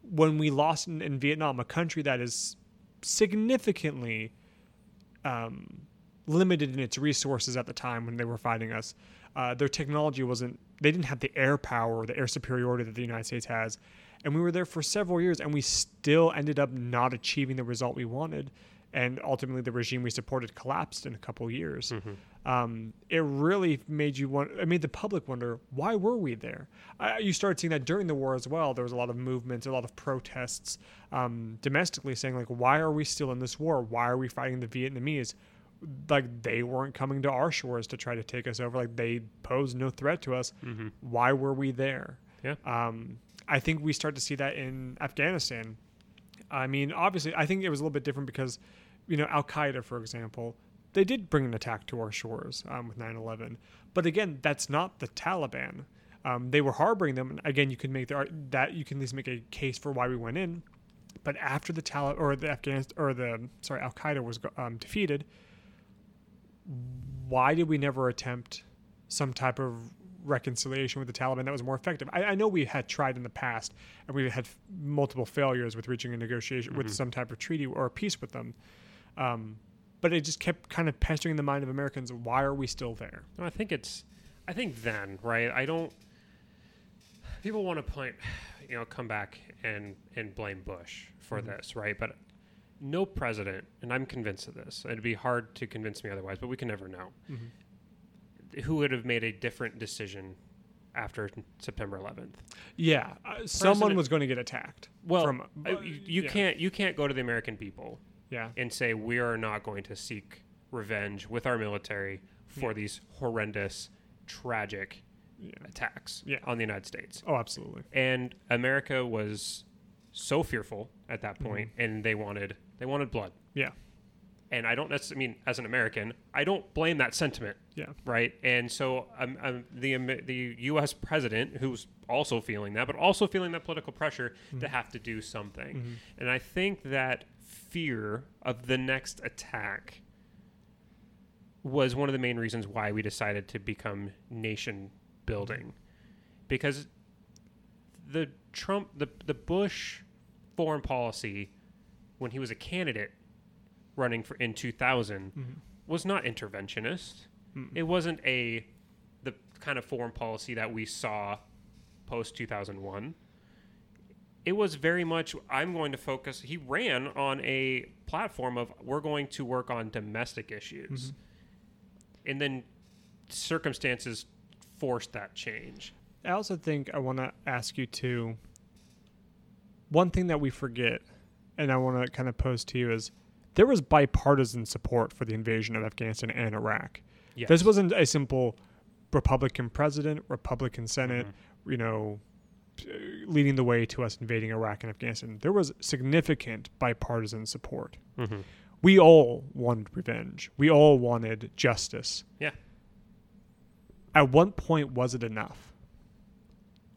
when we lost in, in Vietnam, a country that is significantly um, limited in its resources at the time when they were fighting us, uh, their technology wasn't. They didn't have the air power, or the air superiority that the United States has, And we were there for several years, and we still ended up not achieving the result we wanted. And ultimately, the regime we supported collapsed in a couple years. Um, it really made you want. It made the public wonder why were we there. Uh, you started seeing that during the war as well. There was a lot of movements, a lot of protests um, domestically, saying like, "Why are we still in this war? Why are we fighting the Vietnamese?" Like they weren't coming to our shores to try to take us over. Like they posed no threat to us. Why were we there? Yeah. Um, I think we start to see that in Afghanistan. I mean, obviously, I think it was a little bit different because, you know, Al Qaeda, for example, they did bring an attack to our shores um, with 9 11. But again, that's not the Taliban. Um, they were harboring them. Again, you can make the, that you can at least make a case for why we went in. But after the Taliban or the Afghanistan or the sorry Al Qaeda was um, defeated, why did we never attempt some type of reconciliation with the Taliban that was more effective? I, I know we had tried in the past, and we had f- multiple failures with reaching a negotiation with mm-hmm. some type of treaty or a peace with them. Um, but it just kept kind of pestering the mind of Americans. Why are we still there? No, I think it's, I think then, right? I don't. People want to point, you know, come back and and blame Bush for mm-hmm. this, right? But no president, and I'm convinced of this. It'd be hard to convince me otherwise, but we can never know. Mm-hmm. Who would have made a different decision after September 11th? Yeah, uh, someone was going to get attacked. Well, from, uh, you, yeah. can't you can't go to the American people Yeah, and say we are not going to seek revenge with our military for these horrendous, tragic attacks Yeah. on the United States. oh, absolutely. And America was so fearful at that point, and they wanted they wanted blood. Yeah, And I don't necessarily I mean as an American, I don't blame that sentiment, yeah, right? And so um, um, the the U.S. president, who's also feeling that, but also feeling that political pressure to have to do something. And I think that fear of the next attack was one of the main reasons why we decided to become nation building, because the Trump the the Bush foreign policy when he was a candidate running for in 2000 mm-hmm. was not interventionist. It wasn't a the kind of foreign policy that we saw post 2001. It was very much I'm going to focus he ran on a platform of we're going to work on domestic issues. Mm-hmm. And then circumstances forced that change. I also think I want to ask you to. One thing that we forget, and I want to kind of pose to you is there was bipartisan support for the invasion of Afghanistan and Iraq. Yes. This wasn't a simple Republican president, Republican Senate, Mm-hmm. you know, leading the way to us invading Iraq and Afghanistan. There was significant bipartisan support. Mm-hmm. We all wanted revenge. We all wanted justice. Yeah. At what point was it enough?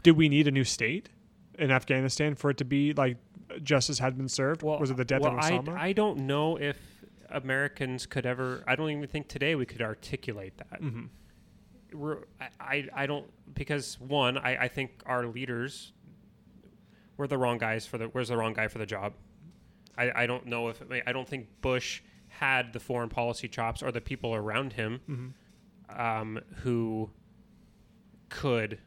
Did we need a new state in Afghanistan for it to be like justice had been served? was it the death well, of I, Osama? I don't know if Americans could ever. I don't even think today we could articulate that. Mm-hmm. We're, I, I, I don't because one, I, I think our leaders were the wrong guys for the. Where's the wrong guy for the job? I, I don't know if I don't think Bush had the foreign policy chops or the people around him Mm-hmm. um, who could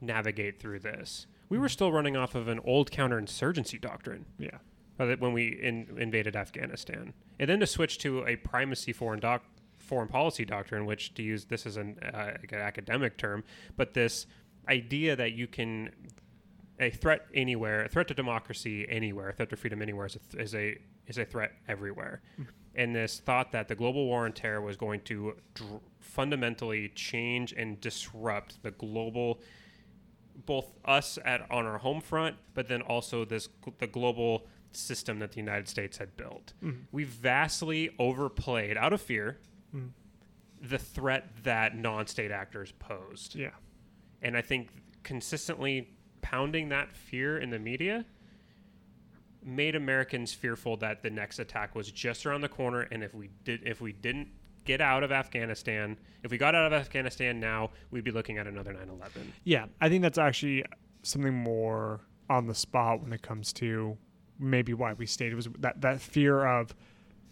navigate through this. We Mm-hmm. were still running off of an old counterinsurgency doctrine yeah. uh, when we in, invaded Afghanistan, and then to switch to a primacy foreign doc, foreign policy doctrine, which to use this is an, uh, like an academic term, but this idea that you can a threat anywhere, a threat to democracy anywhere, a threat to freedom anywhere is a, th- is a is a threat everywhere, and this thought that the global war on terror was going to dr- fundamentally change and disrupt the global both us at on our home front, but then also this the global system that the United States had built. Mm-hmm. We vastly overplayed out of fear mm-hmm. the threat that non-state actors posed, Yeah. and I think consistently pounding that fear in the media made Americans fearful that the next attack was just around the corner, and if we did if we didn't get out of Afghanistan, if we got out of Afghanistan now, we'd be looking at another 9/11. Yeah. I think that's actually something more on the spot when it comes to maybe why we stayed. It was that, that fear of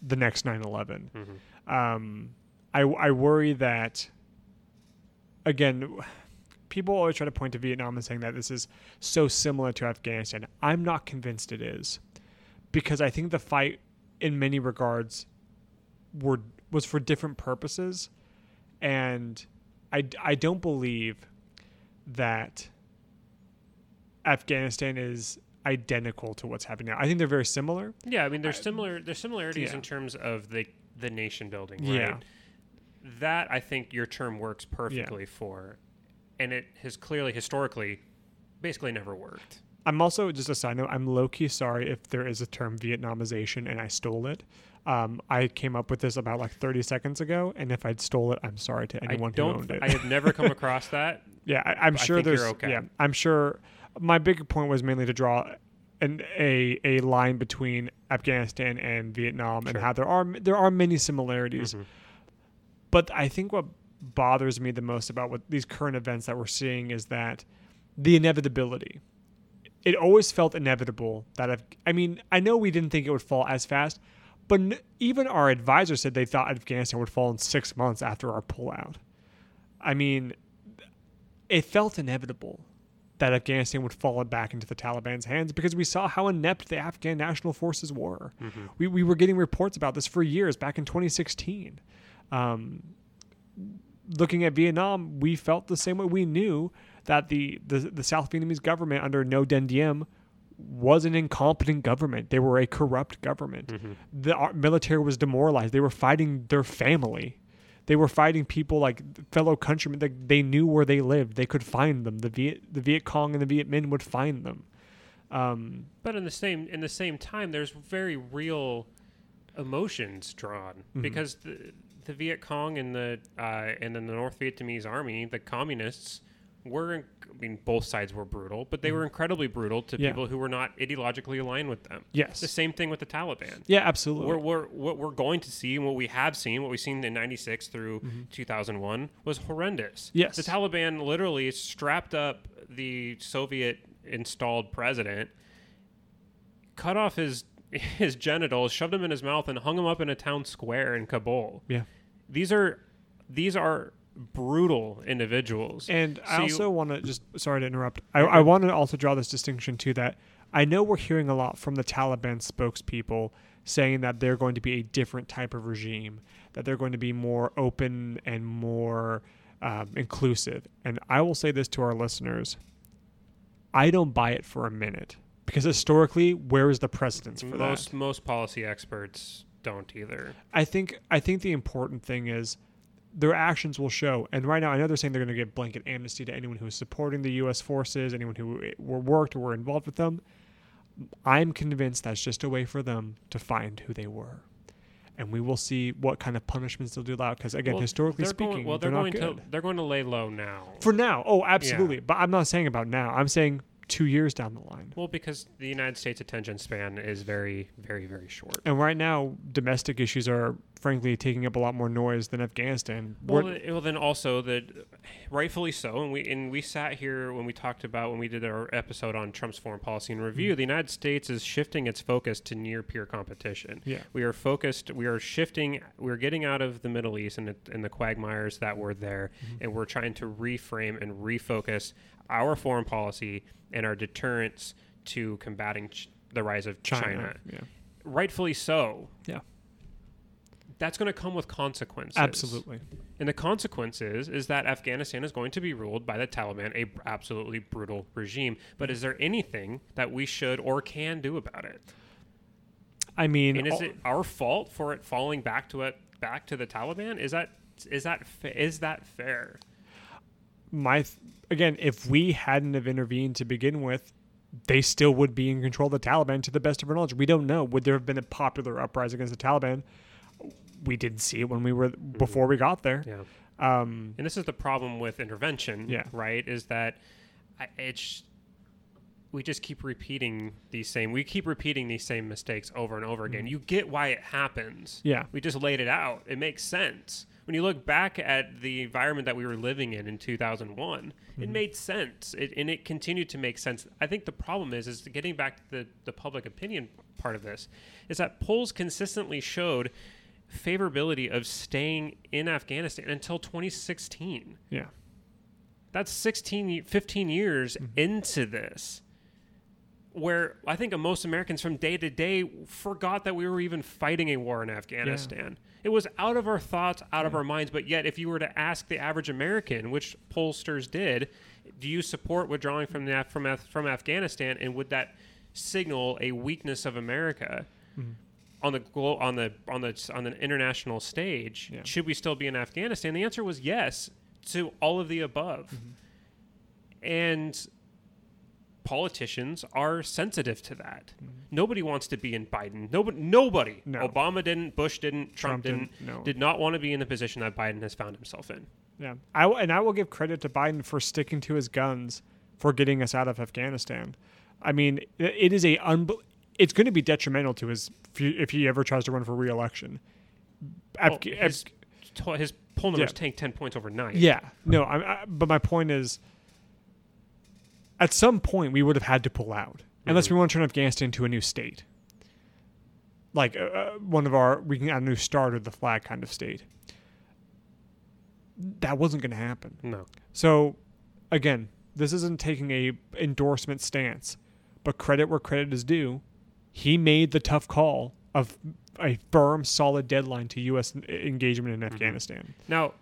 the next 9 11. Um, I, I worry that, again, people always try to point to Vietnam and saying that this is so similar to Afghanistan. I'm not convinced it is, because I think the fight, in many regards, were was for different purposes, and I I don't believe that Afghanistan is identical to what's happening now. I think they're very similar. Yeah, I mean there's similar there's similarities yeah. in terms of the the nation building, right? Yeah. That I think your term works perfectly for, and it has clearly historically, basically never worked. I'm also just a side note. I'm low key sorry if there is a term Vietnamization and I stole it. Um, I came up with this about like 30 seconds ago, and if I'd stole it, I'm sorry to anyone who owned it. I have never come [laughs] across that. yeah, I, I'm I sure there's. okay. Yeah, I'm sure. My big point was mainly to draw an a a line between Afghanistan and Vietnam and how there are there are many similarities. Mhm. But I think what bothers me the most about what these current events that we're seeing is that the inevitability. It always felt inevitable that Af- I mean, I know we didn't think it would fall as fast, but n- even our advisors said they thought Afghanistan would fall in 6 months after our pullout. I mean, it felt inevitable that Afghanistan would fall back into the Taliban's hands because we saw how inept the Afghan national forces were. We, we were getting reports about this for years back in 2016. Um, looking at Vietnam, we felt the same way. We knew that the, the, the South Vietnamese government under Ngo Dinh Diem was an incompetent government. They were a corrupt government. The ar- military was demoralized. They were fighting their family. They were fighting people like fellow countrymen. They, they knew where they lived. They could find them. The Viet the Viet Cong and the Viet Minh would find them. Um, But in the same in the same time, there's very real emotions drawn Mm-hmm. because the the Viet Cong and the uh, and then the North Vietnamese army, the communists, were I mean both sides were brutal, but they were incredibly brutal to Mm-hmm. Yeah. people who were not ideologically aligned with them. Yes. the same thing with the Taliban. yeah, absolutely. We're, we're, what we're going to see and what we have seen, what we've seen in 96 through Mm-hmm. 2001 was horrendous. Yes. The Taliban literally strapped up the Soviet installed president, cut off his [laughs] his genitals, shoved him in his mouth, and hung him up in a town square in Kabul. yeah. These are these are brutal individuals. And I So you- also want to just sorry to interrupt. I, I want to also draw this distinction too that I know we're hearing a lot from the Taliban spokespeople saying that they're going to be a different type of regime, that they're going to be more open and more um, inclusive. And I will say this to our listeners: I don't buy it for a minute because historically, where is the precedence for most that? most policy experts don't either. I think I think the important thing is their actions will show. And right now, I know they're saying they're going to give blanket amnesty to anyone who is supporting the U.S. forces, anyone who eh, were worked or were involved with them. I'm convinced that's just a way for them to find who they were, and we will see what kind of punishments they'll do out. Because again, Well, historically they're speaking, going, well, they're, they're, not going good. to they're going to lay low now. for now. Oh, absolutely. But I'm not saying about now. I'm saying two years down the line. Well, because the United States attention span is very, very, very short. And right now, domestic issues are frankly taking up a lot more noise than Afghanistan. Well, well, then also that, rightfully so, and we and we sat here when we talked about when we did our episode on Trump's foreign policy and review. Mm-hmm. The United States is shifting its focus to near peer competition. Yeah. we are focused. We are shifting. We're getting out of the Middle East and the, and the quagmires that were there, Mm-hmm. and we're trying to reframe and refocus our foreign policy and our deterrence to combating ch- the rise of China. China. Yeah. Rightfully so. Yeah. That's going to come with consequences. Absolutely. And the consequence is, is that Afghanistan is going to be ruled by the Taliban, a b- absolutely brutal regime. But is there anything that we should or can do about it? I mean, And is all- it our fault for it falling back to it back to the Taliban? Is that is that fa- is that fair? my th- again, if we hadn't have intervened to begin with, they still would be in control of the Taliban. To the best of our knowledge, we don't know. Would there have been a popular uprising against the Taliban? We didn't see it when we were before we got there. Yeah. Um, And this is the problem with intervention, Yeah. right? Is that it's we just keep repeating these same we keep repeating these same mistakes over and over again. You get why it happens. Mm-hmm. Yeah. We just laid it out. It makes sense. When you look back at the environment that we were living in in 2001, Mm-hmm. it made sense. It, and it continued to make sense. I think the problem is is getting back to the the public opinion part of this is that polls consistently showed favorability of staying in Afghanistan until 2016 yeah, that's 16, 15 years Mm-hmm. into this. Where I think most Americans from day to day forgot that we were even fighting a war in Afghanistan. It was out of our thoughts, out of our minds. But yet, if you were to ask the average American, which pollsters did, do you support withdrawing from the Af- from Af- from Afghanistan, and would that signal a weakness of America? Mm-hmm. on the glo- on the on the on the international stage Yeah. should we still be in Afghanistan the answer was yes to all of the above Mm-hmm. and politicians are sensitive to that mm-hmm. nobody wants to be in Biden nobody nobody No. Obama didn't Bush didn't Trump, Trump didn't, didn't, no. did not want to be in the position that Biden has found himself in Yeah, I w- and I will give credit to Biden for sticking to his guns for getting us out of Afghanistan. I mean, it is a unbe- it's going to be detrimental to his if he, if he ever tries to run for re-election. Well, his, his poll numbers Yeah. tanked 10 points overnight yeah, no, I, I, but my point is, at some point we would have had to pull out unless we want to turn Afghanistan into a new state, like uh, uh, one of our we can add a new star to the flag kind of state. That wasn't going to happen. no So, again, this isn't taking a endorsement stance, but credit where credit is due. He made the tough call of a firm, solid deadline to U.S. engagement in Afghanistan. Now,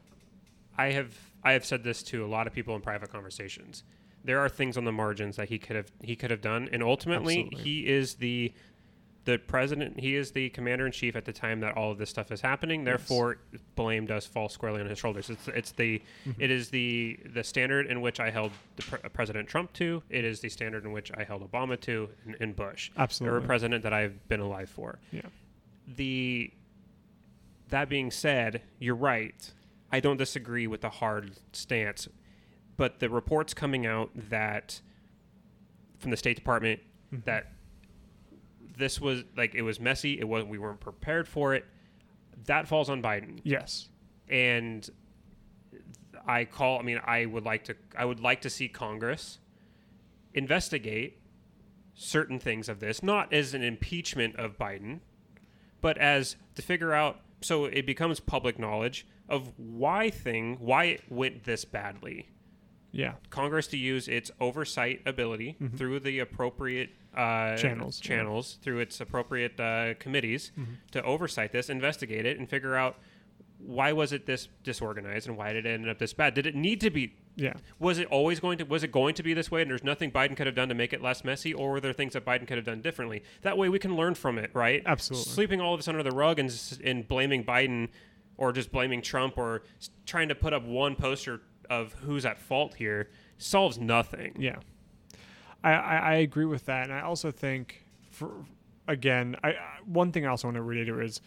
I have I have said this to a lot of people in private conversations. There are things on the margins that he could have he could have done, and ultimately, Absolutely. he is the the president. He is the commander in chief at the time that all of this stuff is happening. Therefore, blame does fall squarely on his shoulders. It's it's the Mm-hmm. it is the the standard in which I held the pre- President Trump to. It is the standard in which I held Obama to and, and Bush. Absolutely. A president that I've been alive for Yeah. the that being said, you're right. I don't disagree with the hard stance, but the reports coming out that from the State Department mm-hmm. that this was like it was messy, it was we weren't prepared for it. That falls on Biden, Yes. and I call. I mean, I would like to. I would like to see Congress investigate certain things of this, not as an impeachment of Biden, but as to figure out so it becomes public knowledge of why thing why it went this badly. Yeah. Congress to use its oversight ability through the appropriate uh, Channels, yeah. channels through its appropriate uh, committees to oversight this, investigate it, and figure out why was it this disorganized and why did it end up this bad? Did it need to be? Yeah. Was it always going to? Was it going to be this way? And there's nothing Biden could have done to make it less messy, or were there things that Biden could have done differently? That way, we can learn from it, right? Absolutely. Sweeping all of this under the rug and and blaming Biden, or just blaming Trump, or trying to put up one poster of who's at fault here solves nothing. Yeah, I, I, I agree with that, and I also think, for again, I, I one thing I also want to reiterate is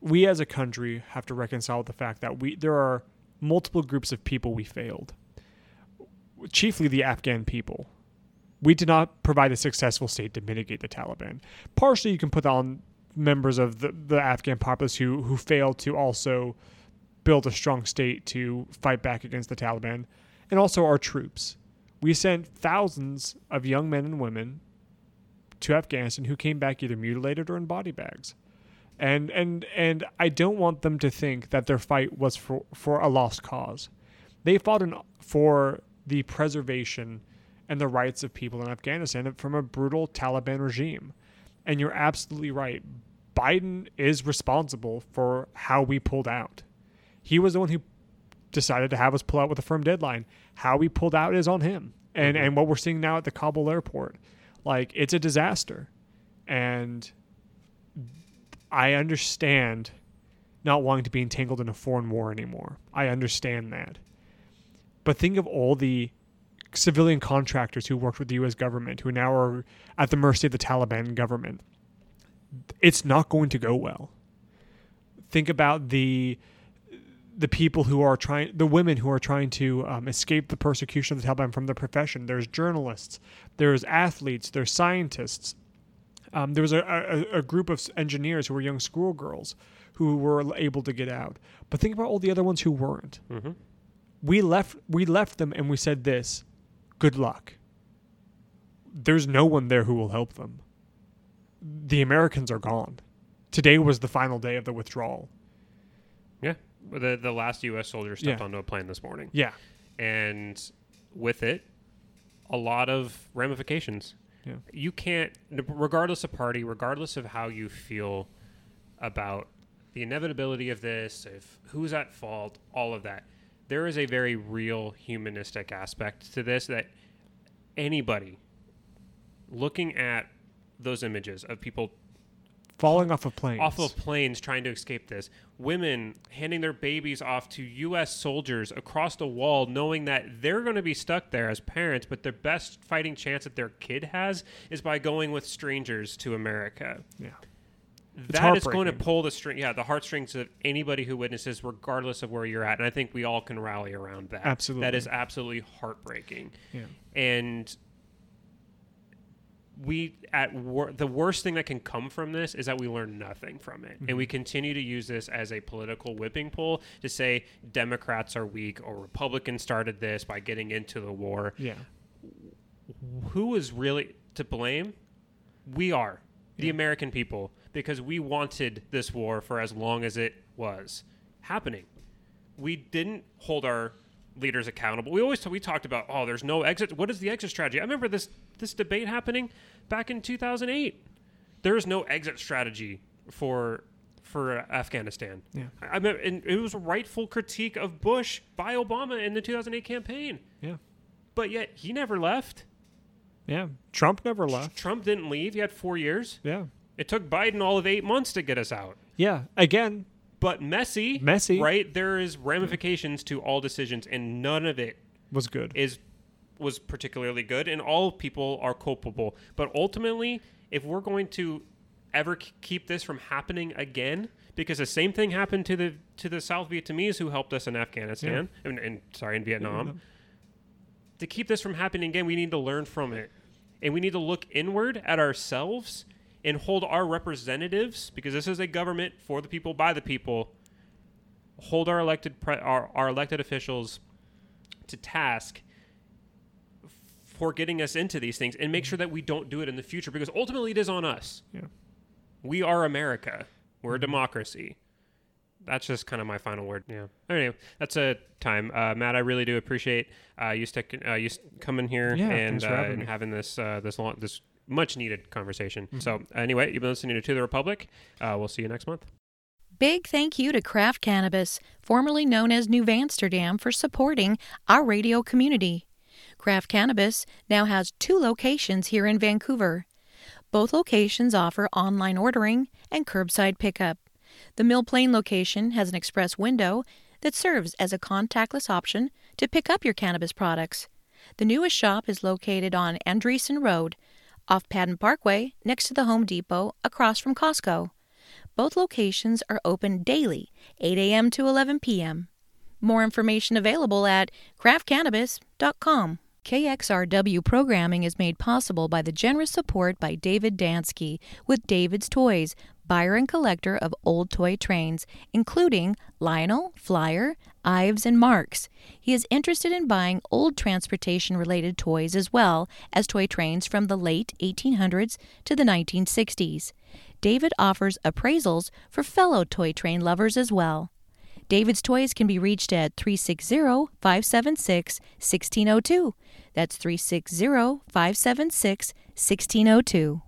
we as a country have to reconcile the fact that we there are multiple groups of people we failed, chiefly the Afghan people. We did not provide a successful state to mitigate the Taliban. Partially, you can put that on members of the, the Afghan populace who who failed to also build a strong state to fight back against the Taliban, and also our troops. We sent thousands of young men and women to Afghanistan who came back either mutilated or in body bags. And and and I don't want them to think that their fight was for for a lost cause. They fought for the preservation and the rights of people in Afghanistan from a brutal Taliban regime. And you're absolutely right. Biden is responsible for how we pulled out. He was the one who decided to have us pull out with a firm deadline. How we pulled out is on him. And mm-hmm. and what we're seeing now at the Kabul airport, like it's a disaster. And I understand not wanting to be entangled in a foreign war anymore. I understand that. But think of all the civilian contractors who worked with the US government who now are at the mercy of the Taliban government. It's not going to go well. Think about the the people who are trying, the women who are trying to um, escape the persecution of the Taliban from their profession. There's journalists, there's athletes, there's scientists. Um, there was a, a, a group of engineers who were young schoolgirls who were able to get out. But think about all the other ones who weren't. Mm-hmm. We left, we left them, and we said this: "Good luck." There's no one there who will help them. The Americans are gone. Today was the final day of the withdrawal. Yeah. The the last U.S. soldier stepped Yeah. onto a plane this morning. Yeah, and with it, a lot of ramifications. Yeah. You can't, regardless of party, regardless of how you feel about the inevitability of this, if who's at fault, all of that. There is a very real humanistic aspect to this that anybody looking at those images of people Falling off of planes. off of planes trying to escape this, women handing their babies off to U.S. soldiers across the wall, knowing that they're going to be stuck there as parents, but their best fighting chance that their kid has is by going with strangers to America. Yeah. That is going to pull the string, yeah, the heartstrings of anybody who witnesses, regardless of where you're at. And I think we all can rally around that. Absolutely. that is absolutely heartbreaking. Yeah. And we at wor- the worst thing that can come from this is that we learn nothing from it, and we mm-hmm. continue to use this as a political whipping pole to say Democrats are weak or Republicans started this by getting into the war Yeah. who is really to blame? We are the American people because we wanted this war for as long as it was happening. We didn't hold our leaders accountable. We always we talked about oh, there's no exit. What is the exit strategy? I remember this this debate happening back in 2008. There is no exit strategy for for Afghanistan. Yeah. I I remember, and it was a rightful critique of Bush by Obama in the 2008 campaign. Yeah. But yet he never left. Yeah. Trump never left. Trump didn't leave. He had four years. Yeah. It took Biden all of eight months to get us out. Yeah. Again, But messy, Messy. right? There is ramifications to all decisions, and none of it was good. is was particularly good, and all people are culpable. But ultimately, if we're going to ever keep this from happening again, because the same thing happened to the to the South Vietnamese who helped us in Afghanistan, and, and sorry, in Vietnam. To keep this from happening again, we need to learn from it, and we need to look inward at ourselves and hold our representatives, because this is a government for the people by the people. Hold our elected pre- our, our elected officials to task for getting us into these things and make sure that we don't do it in the future because ultimately it is on us. Yeah. We are America. We're a democracy. That's just kind of my final word. Yeah. Anyway, that's a time, uh, Matt. I really do appreciate uh, you sticking, uh, you coming here Yeah, and, uh, having and having this uh, this long, this much needed conversation. Mm-hmm. So anyway, you've been listening to To the Republic. Uh, we'll see you next month. Big thank you to Craft Cannabis, formerly known as New Amsterdam, for supporting our radio community. Craft Cannabis now has two locations here in Vancouver. Both locations offer online ordering and curbside pickup. The Mill Plain location has an express window that serves as a contactless option to pick up your cannabis products. The newest shop is located on Andresen Road, off Padden Parkway, next to the Home Depot, across from Costco. Both locations are open daily, 8 a.m. to 11 p.m. More information available at craftcannabis.com. KXRW programming is made possible by the generous support by David Dansky with David's Toys, buyer and collector of old toy trains, including Lionel, Flyer, Ives, and Marx. He is interested in buying old transportation related toys as well as toy trains from the late 1800s to the 1960s. David offers appraisals for fellow toy train lovers as well. David's Toys can be reached at 360 576 1602. That's 360 576 1602.